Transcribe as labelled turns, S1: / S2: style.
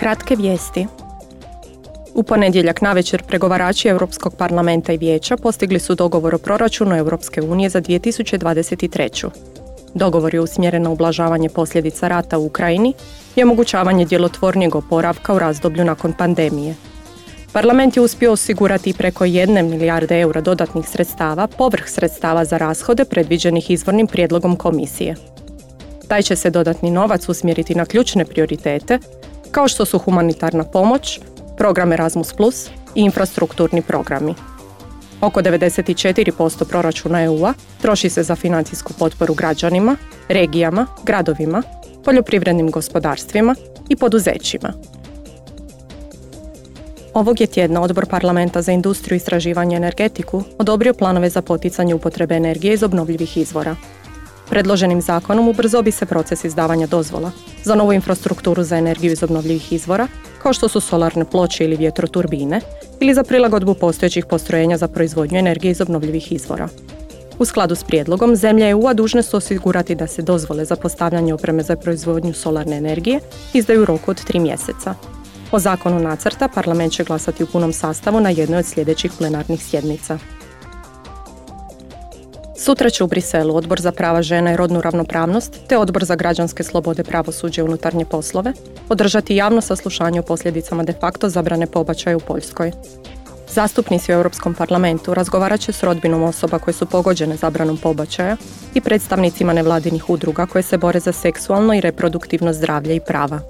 S1: Kratke vijesti. U ponedjeljak navečer pregovarači Europskog parlamenta i vijeća postigli su dogovor o proračunu Europske unije za 2023. Dogovor je usmjeren na ublažavanje posljedica rata u Ukrajini i omogućavanje djelotvornijeg oporavka u razdoblju nakon pandemije. Parlament je uspio osigurati preko jedne milijarde eura dodatnih sredstava povrh sredstava za rashode predviđenih izvornim prijedlogom komisije. Taj će se dodatni novac usmjeriti na ključne prioritete, kao što su humanitarna pomoć, program Erasmus Plus i infrastrukturni programi. Oko 94% proračuna EU-a troši se za financijsku potporu građanima, regijama, gradovima, poljoprivrednim gospodarstvima i poduzećima. Ovog je tjedna Odbor parlamenta za industriju, istraživanje i energetiku odobrio planove za poticanje upotrebe energije iz obnovljivih izvora. Predloženim zakonom ubrzo bi se proces izdavanja dozvola za novu infrastrukturu za energiju iz obnovljivih izvora, kao što su solarne ploče ili vjetroturbine, ili za prilagodbu postojećih postrojenja za proizvodnju energije iz obnovljivih izvora. U skladu s prijedlogom, zemlje EU-a dužne su osigurati da se dozvole za postavljanje opreme za proizvodnju solarne energije izdaju u roku od tri mjeseca. O zakonu nacrta parlament će glasati u punom sastavu na jednoj od sljedećih plenarnih sjednica. Sutra će u Briselu Odbor za prava žena i rodnu ravnopravnost te Odbor za građanske slobode, pravosuđe i unutarnje poslove održati javno saslušanje o posljedicama de facto zabrane pobačaja u Poljskoj. Zastupnici u Europskom parlamentu razgovarat će s rodbinom osoba koje su pogođene zabranom pobačaja i predstavnicima nevladinih udruga koje se bore za seksualno i reproduktivno zdravlje i prava.